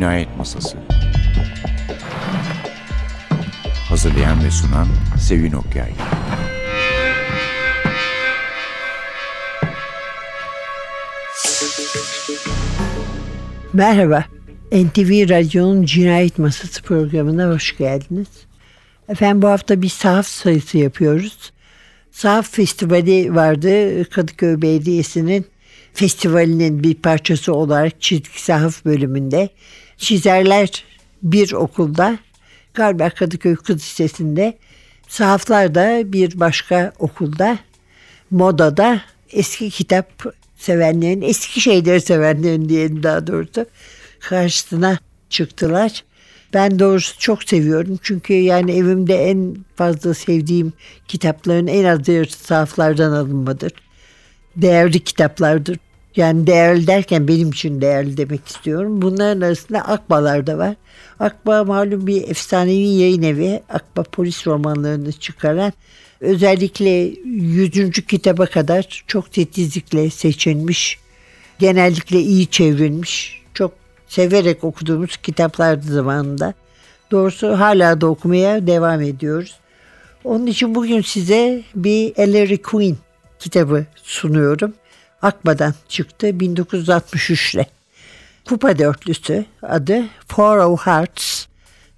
Cinayet Masası Hazırlayan ve sunan Sevin Okyay Merhaba, NTV Radyo'nun Cinayet Masası programına hoş geldiniz. Efendim bu hafta bir sahaf sayısı yapıyoruz. Sahaf Festivali vardı Kadıköy Belediyesi'nin festivalinin bir parçası olarak çizgi sahaf bölümünde. Çizerler bir okulda, galiba Kadıköy Kız Lisesi'nde, sahaflar da bir başka okulda, modada eski kitap sevenlerin, eski şeyleri sevenlerin diyelim daha doğrusu karşısına çıktılar. Ben doğrusu çok seviyorum çünkü yani evimde en fazla sevdiğim kitapların en az yarısı sahaflardan alınmadır. Değerli kitaplardır. Yani değerli derken benim için değerli demek istiyorum. Bunların arasında Akba'lar da var. Akba malum bir efsanevi yayın evi. Akba polis romanlarını çıkaran özellikle 100. kitaba kadar çok titizlikle seçilmiş, genellikle iyi çevrilmiş, çok severek okuduğumuz kitaplardı zamanında. Doğrusu hala da okumaya devam ediyoruz. Onun için bugün size bir Ellery Queen kitabı sunuyorum. Akba'dan çıktı 1963'te. Kupa dörtlüsü adı Four of Hearts.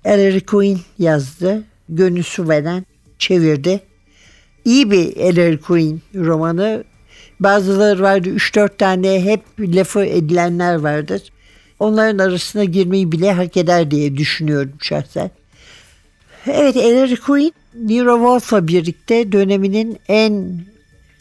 Ellery Queen yazdı. Gönül Suveren çevirdi. İyi bir Ellery Queen romanı. Bazıları vardı 3-4 tane hep lafı edilenler vardır. Onların arasına girmeyi bile hak eder diye düşünüyorum şahsen. Evet Ellery Queen Nero Wolf'la birlikte döneminin en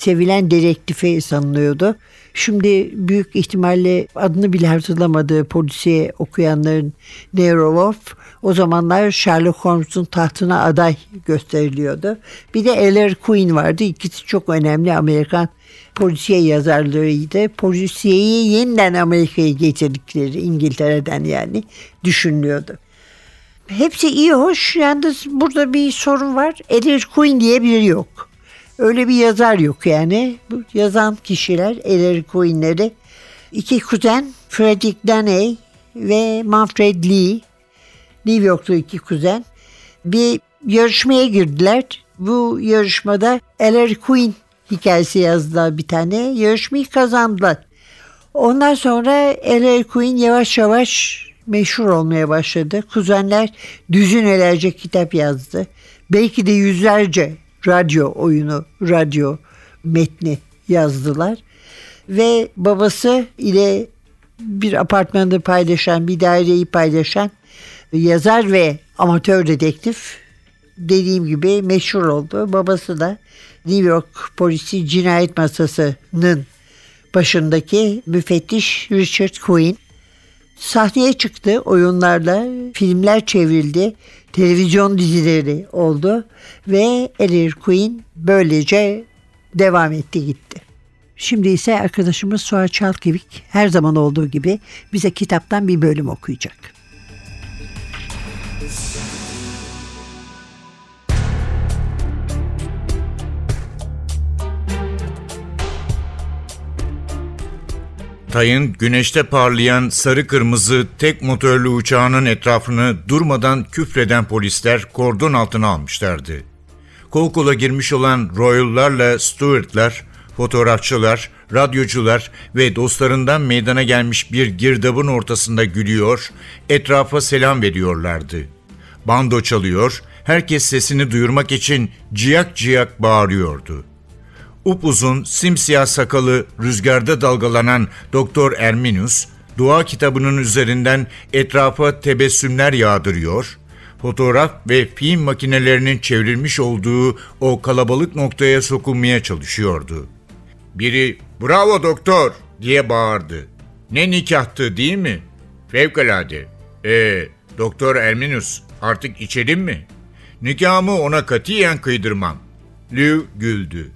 sevilen dedektifi sanılıyordu. Şimdi büyük ihtimalle adını bile hatırlamadığı polisiye okuyanların Nero o zamanlar Sherlock Holmes'un tahtına aday gösteriliyordu. Bir de Ellery Queen vardı. İkisi çok önemli Amerikan polisiye yazarlarıydı. Polisiyeyi yeniden Amerika'ya getirdikleri İngiltere'den yani düşünülüyordu. Hepsi iyi hoş. Yalnız burada bir sorun var. Ellery Queen diye biri yok. Öyle bir yazar yok yani. Bu yazan kişiler Ellery Queen'leri iki kuzen Frederick Daney ve Manfred Lee New Yorklu iki kuzen bir yarışmaya girdiler. Bu yarışmada Ellery Queen hikayesi yazdılar bir tane. Yarışmayı kazandılar. Ondan sonra Ellery Queen yavaş yavaş meşhur olmaya başladı. Kuzenler düzinelerce kitap yazdı. Belki de yüzlerce radyo oyunu, radyo metni yazdılar. Ve babası ile bir apartmanda paylaşan, bir daireyi paylaşan yazar ve amatör dedektif dediğim gibi meşhur oldu. Babası da New York polisi cinayet masasının başındaki müfettiş Richard Quinn. Sahneye çıktı oyunlarla, filmler çevrildi, televizyon dizileri oldu ve Ellery Queen böylece devam etti gitti. Şimdi ise arkadaşımız Suat Çalkevik her zaman olduğu gibi bize kitaptan bir bölüm okuyacak. Tay'ın güneşte parlayan sarı kırmızı tek motorlu uçağının etrafını durmadan küfreden polisler kordon altına almışlardı. Kol kola girmiş olan Royal'larla Stuart'lar, fotoğrafçılar, radyocular ve dostlarından meydana gelmiş bir girdabın ortasında gülüyor, etrafa selam veriyorlardı. Bando çalıyor, herkes sesini duyurmak için ciyak ciyak bağırıyordu. Upuzun, simsiyah sakalı rüzgarda dalgalanan Doktor Erminus, dua kitabının üzerinden etrafa tebessümler yağdırıyor, fotoğraf ve film makinelerinin çevrilmiş olduğu o kalabalık noktaya sokulmaya çalışıyordu. Biri, bravo doktor diye bağırdı. Ne nikahtı değil mi? Fevkalade. Ee, Doktor Erminus artık içelim mi? Nikahımı ona katiyen kıydırmam. Liu güldü.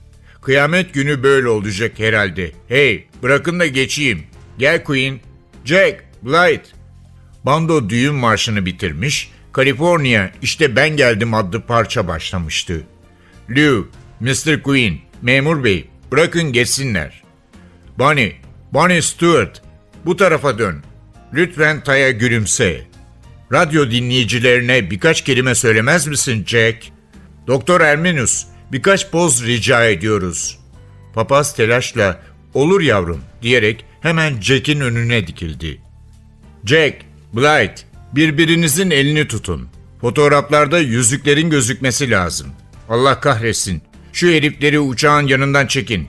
Kıyamet günü böyle olacak herhalde. Hey bırakın da geçeyim. Gel Queen. Jack, Blight. Bando düğün marşını bitirmiş. California işte ben geldim adlı parça başlamıştı. Lou, Mr. Queen, memur bey bırakın geçsinler. Bonnie, Bonnie Stewart bu tarafa dön. lütfen Tay'a gülümse. Radyo dinleyicilerine birkaç kelime söylemez misin Jack? Doktor Erminus, birkaç poz rica ediyoruz. Papaz telaşla, olur yavrum diyerek hemen Jack'in önüne dikildi. Jack, Blight, birbirinizin elini tutun. Fotoğraflarda yüzüklerin gözükmesi lazım. Allah kahretsin. Şu herifleri uçağın yanından çekin.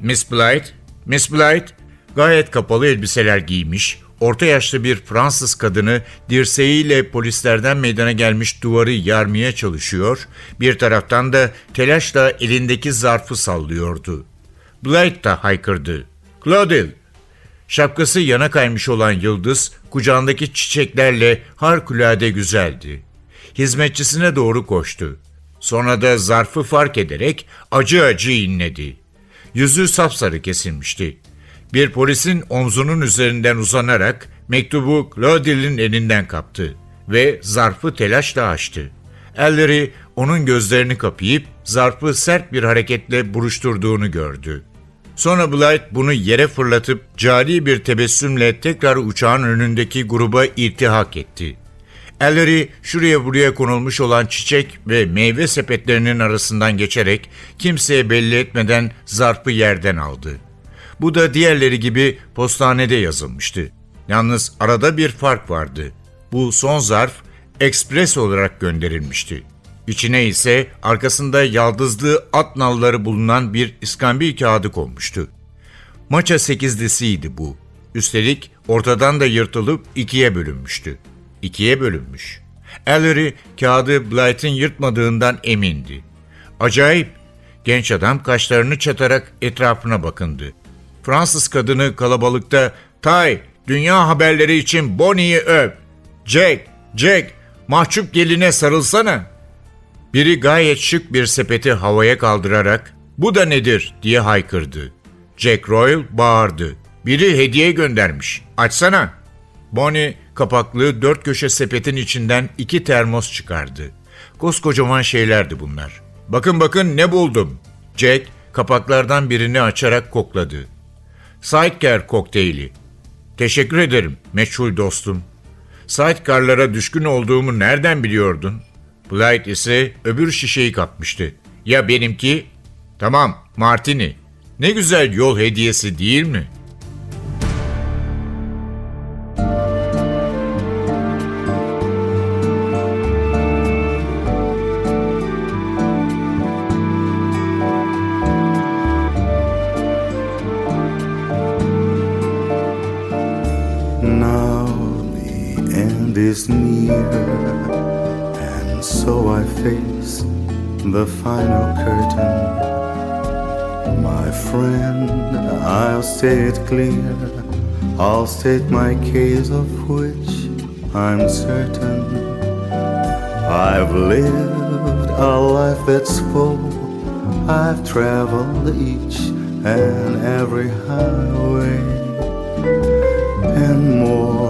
Miss Blight, Miss Blight, gayet kapalı elbiseler giymiş, orta yaşlı bir Fransız kadını dirseğiyle polislerden meydana gelmiş duvarı yarmaya çalışıyor, bir taraftan da telaşla elindeki zarfı sallıyordu. Blight da haykırdı. Claudel, Şapkası yana kaymış olan yıldız kucağındaki çiçeklerle harikulade güzeldi. Hizmetçisine doğru koştu. Sonra da zarfı fark ederek acı acı inledi. Yüzü sapsarı kesilmişti. Bir polisin omzunun üzerinden uzanarak mektubu Claudine'in elinden kaptı ve zarfı telaşla açtı. Elleri onun gözlerini kapayıp zarfı sert bir hareketle buruşturduğunu gördü. Sonra Blight bunu yere fırlatıp cari bir tebessümle tekrar uçağın önündeki gruba irtihak etti. Elleri şuraya buraya konulmuş olan çiçek ve meyve sepetlerinin arasından geçerek kimseye belli etmeden zarfı yerden aldı. Bu da diğerleri gibi postanede yazılmıştı. Yalnız arada bir fark vardı. Bu son zarf ekspres olarak gönderilmişti. İçine ise arkasında yaldızlı at nalları bulunan bir iskambil kağıdı konmuştu. Maça sekizlisiydi bu. Üstelik ortadan da yırtılıp ikiye bölünmüştü. İkiye bölünmüş. Ellery kağıdı Blight'in yırtmadığından emindi. Acayip. Genç adam kaşlarını çatarak etrafına bakındı. Fransız kadını kalabalıkta Tay, dünya haberleri için Bonnie'yi öp. Jack, Jack, mahcup geline sarılsana. Biri gayet şık bir sepeti havaya kaldırarak bu da nedir diye haykırdı. Jack Royal bağırdı. Biri hediye göndermiş. Açsana. Bonnie kapaklı dört köşe sepetin içinden iki termos çıkardı. Koskocaman şeylerdi bunlar. Bakın bakın ne buldum. Jack kapaklardan birini açarak kokladı. Sidecar kokteyli. Teşekkür ederim meçhul dostum. Sidecar'lara düşkün olduğumu nereden biliyordun? Blight ise öbür şişeyi kapmıştı. Ya benimki? Tamam, Martini. Ne güzel yol hediyesi değil mi?'' Is near and so I face the final curtain. My friend, I'll state it clear. I'll state my case of which I'm certain. I've lived a life that's full. I've traveled each and every highway. And more,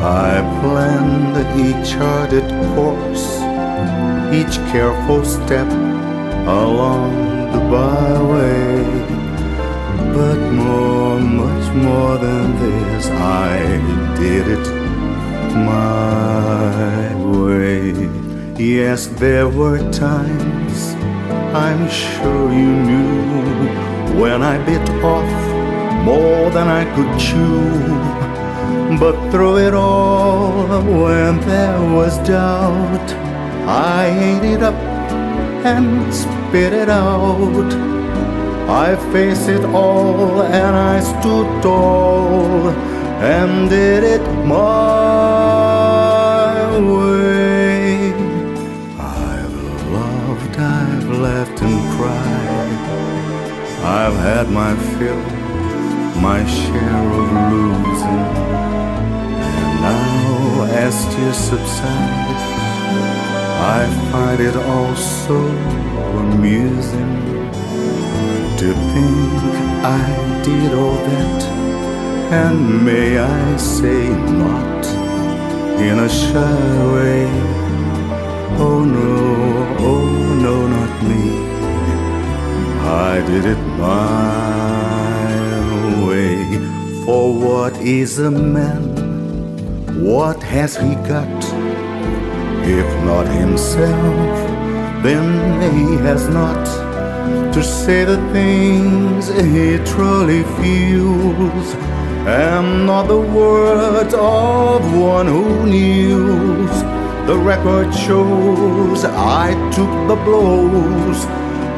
I planned each charted course each careful step along the byway. But more, much more than this, I did it my way. Yes, there were times I'm sure you knew when I bit off more than I could chew. But through it all, when there was doubt, I ate it up and spit it out. I faced it all and I stood tall and did it my way. I've loved, I've laughed and cried. I've had my fill, my share of losing. Now as tears subside, I find it also amusing to think I did all that, and may I say not in a shy way. Oh no, oh no, not me. I did it my way. For what is a man? What has he got? If not himself, then he has not to say the things he truly feels, and not the words of one who kneels. The record shows I took the blows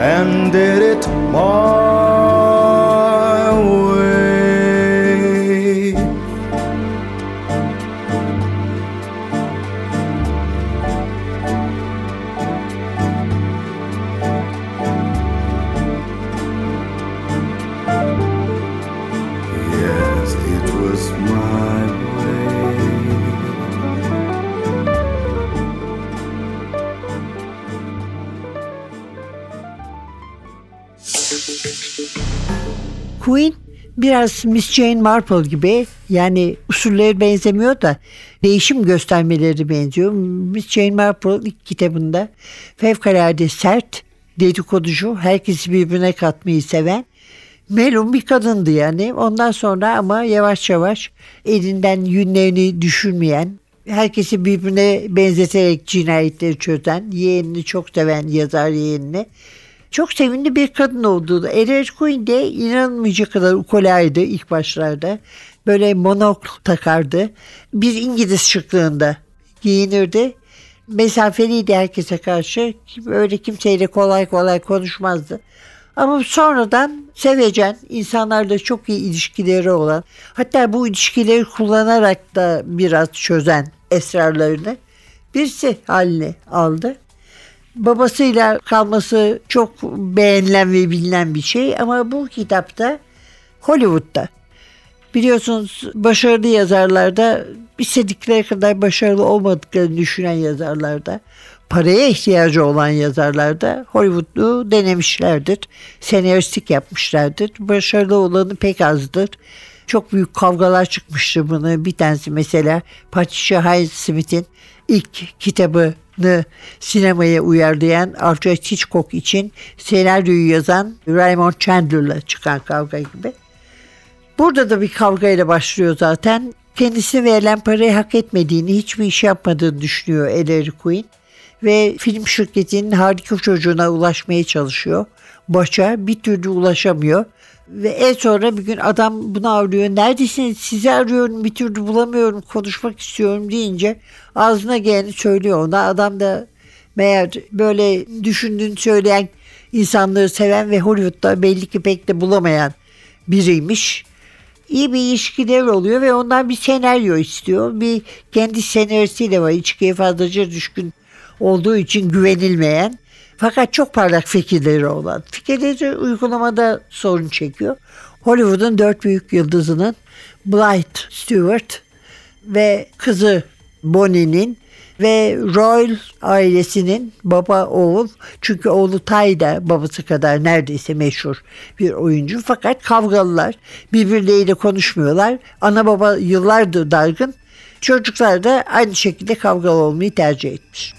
and did it my biraz Miss Jane Marple gibi yani usulleri benzemiyor da değişim göstermeleri benziyor. Miss Jane Marple ilk kitabında fevkalade sert, dedikoducu, herkesi birbirine katmayı seven melun bir kadındı yani. Ondan sonra ama yavaş yavaş elinden yünlerini düşürmeyen, herkesi birbirine benzeterek cinayetleri çözen, yeğenini çok seven yazar yeğenini çok sevimli bir kadın olduğu. Elliot Queen de inanılmayacak kadar ukolaydı ilk başlarda. Böyle monokl takardı. Bir İngiliz şıklığında giyinirdi. Mesafeliydi herkese karşı. Öyle kimseyle kolay kolay konuşmazdı. Ama sonradan sevecen, insanlarla çok iyi ilişkileri olan, hatta bu ilişkileri kullanarak da biraz çözen esrarlarını birisi haline aldı babasıyla kalması çok beğenilen ve bilinen bir şey ama bu kitapta Hollywood'da biliyorsunuz başarılı yazarlarda istedikleri kadar başarılı olmadıklarını düşünen yazarlarda paraya ihtiyacı olan yazarlarda Hollywood'u denemişlerdir. Senaristik yapmışlardır. Başarılı olanı pek azdır. Çok büyük kavgalar çıkmıştır bunu. Bir tanesi mesela Patricia Highsmith'in ilk kitabını sinemaya uyarlayan Alfred Hitchcock için senaryoyu yazan Raymond Chandler'la çıkan kavga gibi. Burada da bir kavgayla başlıyor zaten. Kendisine verilen parayı hak etmediğini, hiçbir iş yapmadığını düşünüyor Ellery Queen. Ve film şirketinin harika çocuğuna ulaşmaya çalışıyor. Başa bir türlü ulaşamıyor. Ve en sonra bir gün adam bunu arıyor. Neredesiniz? Sizi arıyorum bir türlü bulamıyorum. Konuşmak istiyorum deyince ağzına geleni söylüyor ona. Adam da meğer böyle düşündüğünü söyleyen insanları seven ve Hollywood'da belli ki pek de bulamayan biriymiş. İyi bir ilişkiler oluyor ve ondan bir senaryo istiyor. Bir kendi senaryosu var. İçkiye fazlaca düşkün olduğu için güvenilmeyen fakat çok parlak fikirleri olan. Fikirleri uygulamada sorun çekiyor. Hollywood'un dört büyük yıldızının Blythe Stewart ve kızı Bonnie'nin ve Royal ailesinin baba oğul çünkü oğlu Tay da babası kadar neredeyse meşhur bir oyuncu fakat kavgalılar birbirleriyle konuşmuyorlar ana baba yıllardır dargın çocuklar da aynı şekilde kavgalı olmayı tercih etmiş.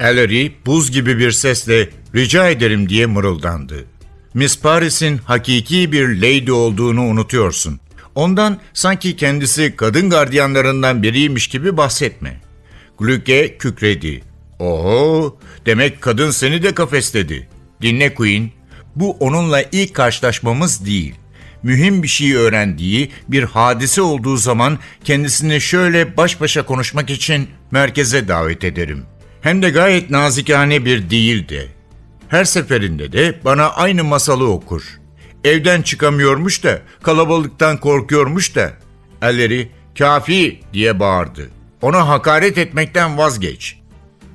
Ellery buz gibi bir sesle rica ederim diye mırıldandı. Miss Paris'in hakiki bir lady olduğunu unutuyorsun. Ondan sanki kendisi kadın gardiyanlarından biriymiş gibi bahsetme. Gluke kükredi. Oho, demek kadın seni de kafesledi. Dinle Queen, bu onunla ilk karşılaşmamız değil. Mühim bir şey öğrendiği bir hadise olduğu zaman kendisini şöyle baş başa konuşmak için merkeze davet ederim. Hem de gayet nazikane bir değildi. Her seferinde de bana aynı masalı okur. Evden çıkamıyormuş da, kalabalıktan korkuyormuş da. Elleri kafi diye bağırdı. Ona hakaret etmekten vazgeç.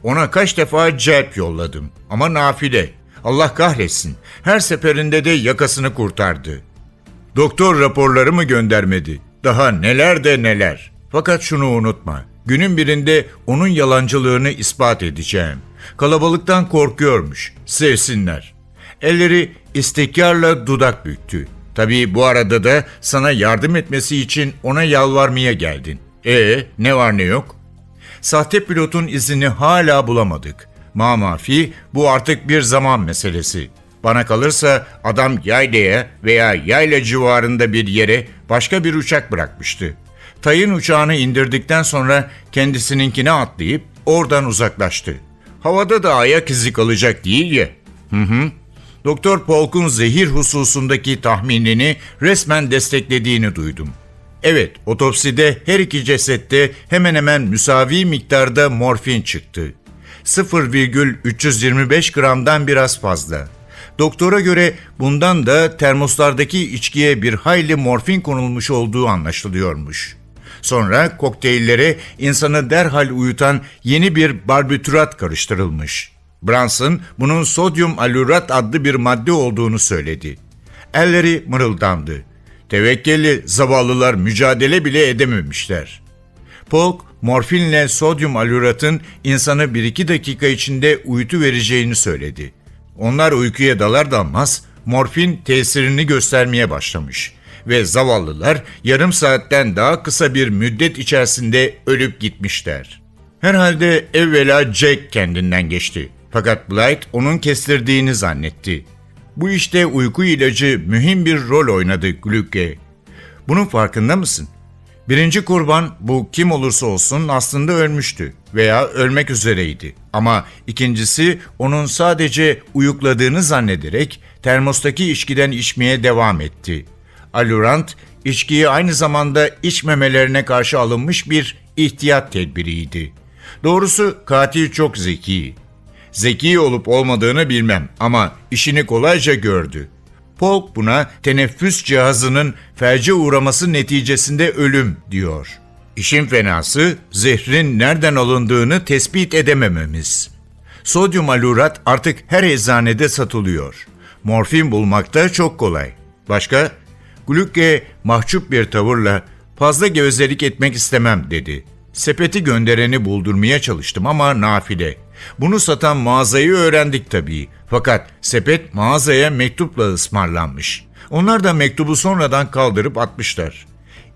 Ona kaç defa celp yolladım ama nafile. Allah kahretsin. Her seferinde de yakasını kurtardı. Doktor raporları mı göndermedi? Daha neler de neler. Fakat şunu unutma. Günün birinde onun yalancılığını ispat edeceğim. Kalabalıktan korkuyormuş. Sevsinler. Elleri istekarla dudak büktü. Tabii bu arada da sana yardım etmesi için ona yalvarmaya geldin. E ne var ne yok? Sahte pilotun izini hala bulamadık. Mamafi bu artık bir zaman meselesi. Bana kalırsa adam yaylaya veya yayla civarında bir yere başka bir uçak bırakmıştı. Tayın uçağını indirdikten sonra kendisininkine atlayıp oradan uzaklaştı. Havada da ayak izi kalacak değil ya. Hı hı. Doktor Polk'un zehir hususundaki tahminini resmen desteklediğini duydum. Evet, otopside her iki cesette hemen hemen müsavi miktarda morfin çıktı. 0,325 gramdan biraz fazla. Doktora göre bundan da termoslardaki içkiye bir hayli morfin konulmuş olduğu anlaşılıyormuş. Sonra kokteyllere insanı derhal uyutan yeni bir barbiturat karıştırılmış. Branson bunun sodyum alurat adlı bir madde olduğunu söyledi. Elleri mırıldandı. Tevekkeli zavallılar mücadele bile edememişler. Polk, morfinle sodyum aluratın insanı 1-2 dakika içinde uyutu vereceğini söyledi. Onlar uykuya dalar dalmaz morfin tesirini göstermeye başlamış ve zavallılar yarım saatten daha kısa bir müddet içerisinde ölüp gitmişler. Herhalde evvela Jack kendinden geçti. Fakat Blight onun kestirdiğini zannetti. Bu işte uyku ilacı mühim bir rol oynadı Glücke. Bunun farkında mısın? Birinci kurban bu kim olursa olsun aslında ölmüştü veya ölmek üzereydi. Ama ikincisi onun sadece uyukladığını zannederek termostaki içkiden içmeye devam etti. Alurant, içkiyi aynı zamanda içmemelerine karşı alınmış bir ihtiyat tedbiriydi. Doğrusu katil çok zeki. Zeki olup olmadığını bilmem ama işini kolayca gördü. Polk buna teneffüs cihazının felce uğraması neticesinde ölüm diyor. İşin fenası zehrin nereden alındığını tespit edemememiz. Sodyum alurat artık her eczanede satılıyor. Morfin bulmak da çok kolay. Başka? Glücke mahcup bir tavırla fazla gevezelik etmek istemem dedi. Sepeti göndereni buldurmaya çalıştım ama nafile. Bunu satan mağazayı öğrendik tabii. Fakat sepet mağazaya mektupla ısmarlanmış. Onlar da mektubu sonradan kaldırıp atmışlar.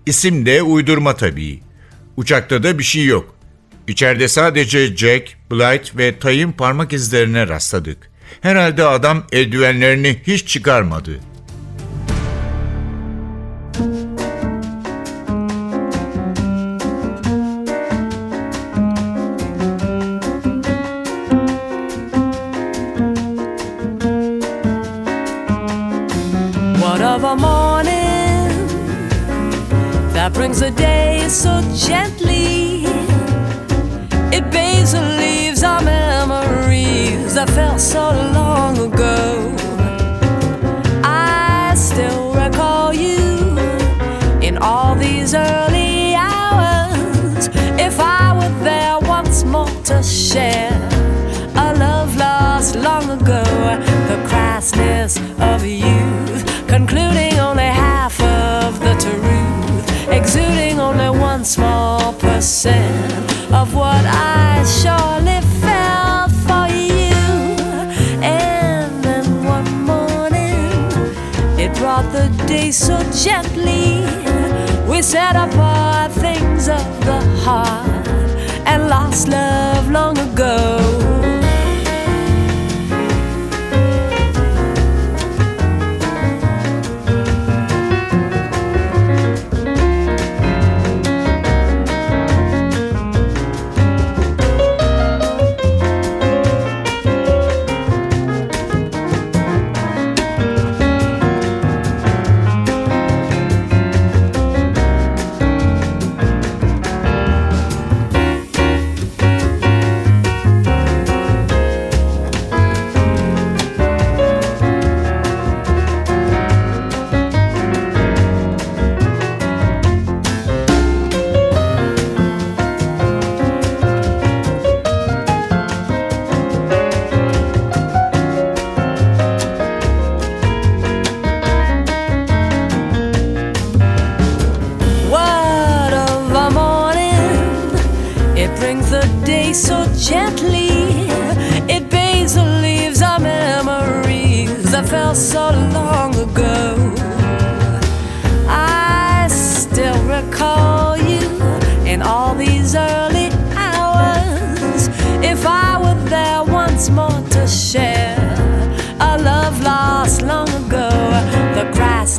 İsim de uydurma tabii. Uçakta da bir şey yok. İçeride sadece Jack, Blight ve Tay'ın parmak izlerine rastladık. Herhalde adam eldivenlerini hiç çıkarmadı.'' So gently. It bathes and leaves our memories that felt so long ago. I still recall you in all these early hours. If I were there once more to share a love lost long ago, the crassness of youth concluding only what I surely felt for you. And then one morning, it brought the day so gently. We set apart things of the heart and lost love long ago.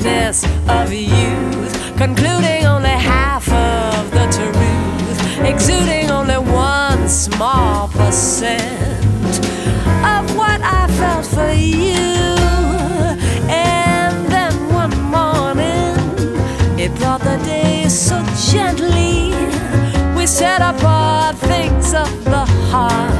Of youth, concluding only half of the truth, exuding only one small percent of what I felt for you. And then one morning, it brought the day so gently. We set apart things of the heart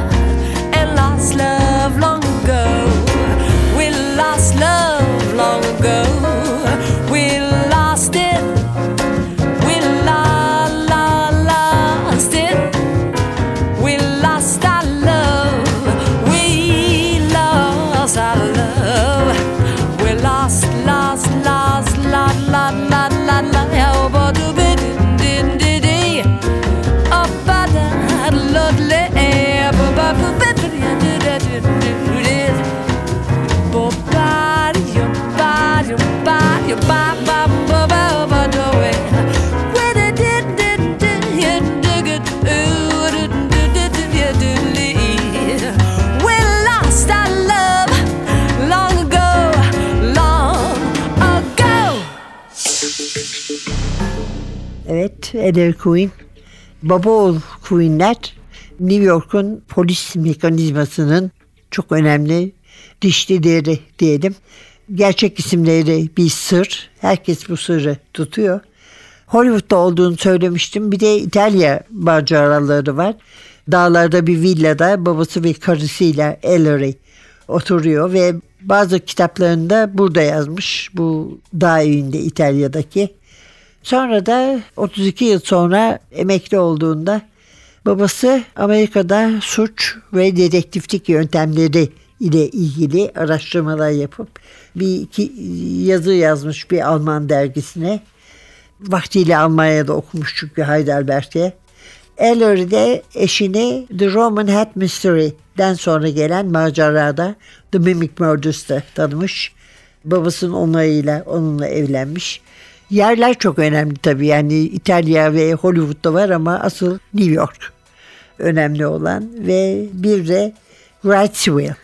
Evet, Eder Queen. Baba oğul Queen'ler New York'un polis mekanizmasının çok önemli dişlileri diyelim. Gerçek isimleri bir sır. Herkes bu sırrı tutuyor. Hollywood'da olduğunu söylemiştim. Bir de İtalya maceraları var. Dağlarda bir villada babası ve karısıyla Ellery oturuyor ve bazı kitaplarında burada yazmış. Bu dağ evinde İtalya'daki. Sonra da 32 yıl sonra emekli olduğunda babası Amerika'da suç ve dedektiflik yöntemleri ile ilgili araştırmalar yapıp bir iki yazı yazmış bir Alman dergisine. Vaktiyle Almanya'da okumuş çünkü Heidelberg'te. Ellery de eşini The Roman Hat Mystery'den sonra gelen macerada The Mimic Murders'ta tanımış. Babasının onayıyla onunla evlenmiş. Yerler çok önemli tabii yani İtalya ve Hollywood'da var ama asıl New York önemli olan ve bir de Wrightsville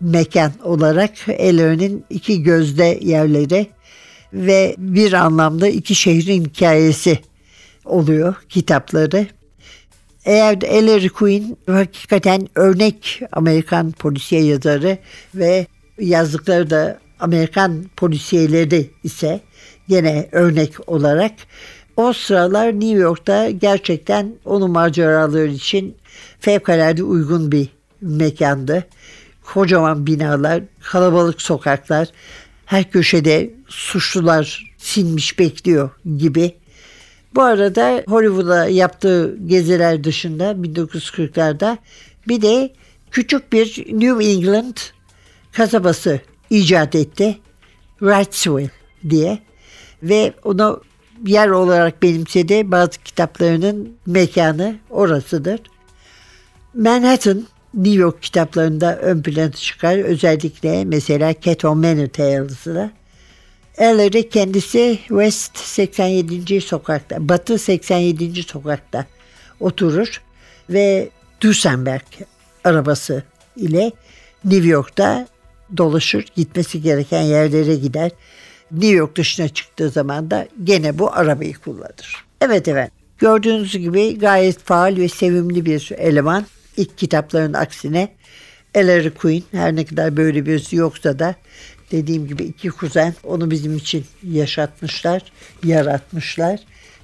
mekan olarak Ellery'nin iki gözde yerleri ve bir anlamda iki şehrin hikayesi oluyor kitapları. Eğer Ellery Queen hakikaten örnek Amerikan polisiye yazarı ve yazdıkları da Amerikan polisiyeleri ise gene örnek olarak o sıralar New York'ta gerçekten onun maceraları için fevkalade uygun bir mekandı. Kocaman binalar, kalabalık sokaklar, her köşede suçlular sinmiş bekliyor gibi. Bu arada Hollywood'a yaptığı geziler dışında 1940'larda bir de küçük bir New England kasabası icat etti. Wrightsville diye ve onu yer olarak benimsedi. Bazı kitaplarının mekanı orasıdır. Manhattan New York kitaplarında ön plana çıkar. Özellikle mesela Cat on Manor Tales'da. Ellery kendisi West 87. sokakta, Batı 87. sokakta oturur ve Duesenberg arabası ile New York'ta dolaşır, gitmesi gereken yerlere gider. New York dışına çıktığı zaman da gene bu arabayı kullanır. Evet efendim. Gördüğünüz gibi gayet faal ve sevimli bir eleman. İlk kitapların aksine Ellery Queen her ne kadar böyle birisi yoksa da dediğim gibi iki kuzen onu bizim için yaşatmışlar, yaratmışlar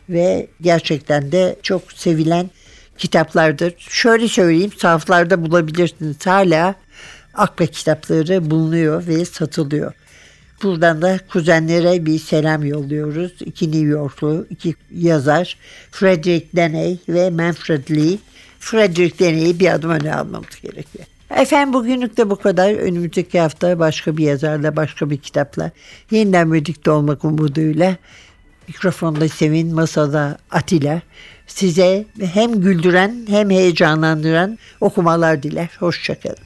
ve gerçekten de çok sevilen kitaplardır. Şöyle söyleyeyim sahaflarda bulabilirsiniz. Hala Akbe kitapları bulunuyor ve satılıyor. Buradan da kuzenlere bir selam yolluyoruz. İki New Yorklu, iki yazar Frederick Deney ve Manfred Lee. Frederick Deney'i bir adım öne almamız gerekiyor. Efendim bugünlük de bu kadar. Önümüzdeki hafta başka bir yazarla, başka bir kitapla yeniden birlikte olmak umuduyla mikrofonda Sevin, masada Atilla. Size hem güldüren hem heyecanlandıran okumalar diler. Hoşçakalın.